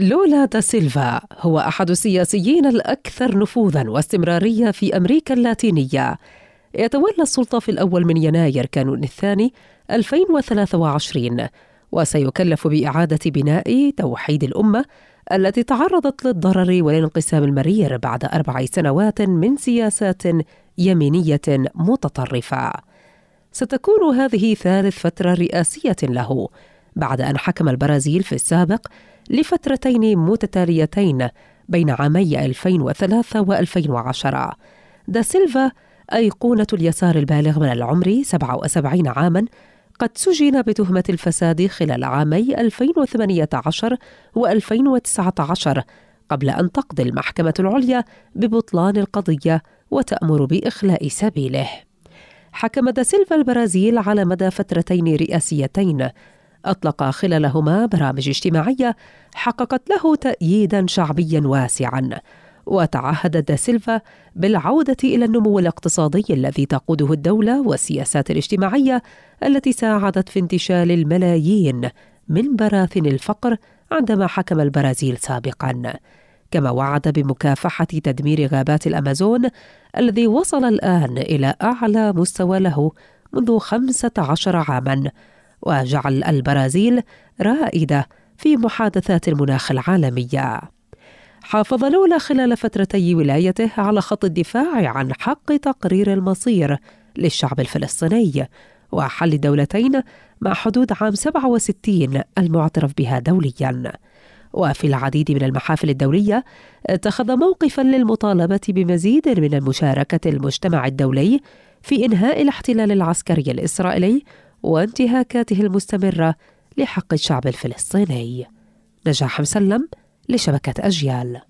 لولا دا سيلفا هو أحد السياسيين الأكثر نفوذا واستمرارية في أمريكا اللاتينية يتولى السلطة في الأول من يناير كانون الثاني 2023 وسيكلف بإعادة بناء توحيد الأمة التي تعرضت للضرر والانقسام المرير بعد أربع سنوات من سياسات يمينية متطرفة. ستكون هذه ثالث فترة رئاسية له بعد أن حكم البرازيل في السابق لفترتين متتاليتين بين عامي 2003 و2010 دا سيلفا أيقونة اليسار البالغ من العمر 77 عاماً قد سجن بتهمة الفساد خلال عامي 2018 و2019 قبل أن تقضي المحكمة العليا ببطلان القضية وتأمر بإخلاء سبيله. حكم دا سيلفا البرازيل على مدى فترتين رئاسيتين أطلق خلالهما برامج اجتماعية حققت له تأييدا شعبيا واسعا. وتعهد دا سيلفا بالعودة إلى النمو الاقتصادي الذي تقوده الدولة والسياسات الاجتماعية التي ساعدت في انتشال الملايين من براثن الفقر عندما حكم البرازيل سابقا. كما وعد بمكافحة تدمير غابات الأمازون الذي وصل الآن إلى أعلى مستوى له منذ خمسة عشر عاماً. وجعل البرازيل رائدة في محادثات المناخ العالمية. حافظ لولا خلال فترتي ولايته على خط الدفاع عن حق تقرير المصير للشعب الفلسطيني وحل دولتين مع حدود عام 67 المعترف بها دوليا. وفي العديد من المحافل الدولية اتخذ موقفا للمطالبة بمزيد من المشاركة المجتمع الدولي في إنهاء الاحتلال العسكري الإسرائيلي وانتهاكاته المستمرة لحق الشعب الفلسطيني. نجاح مسلم لشبكة أجيال.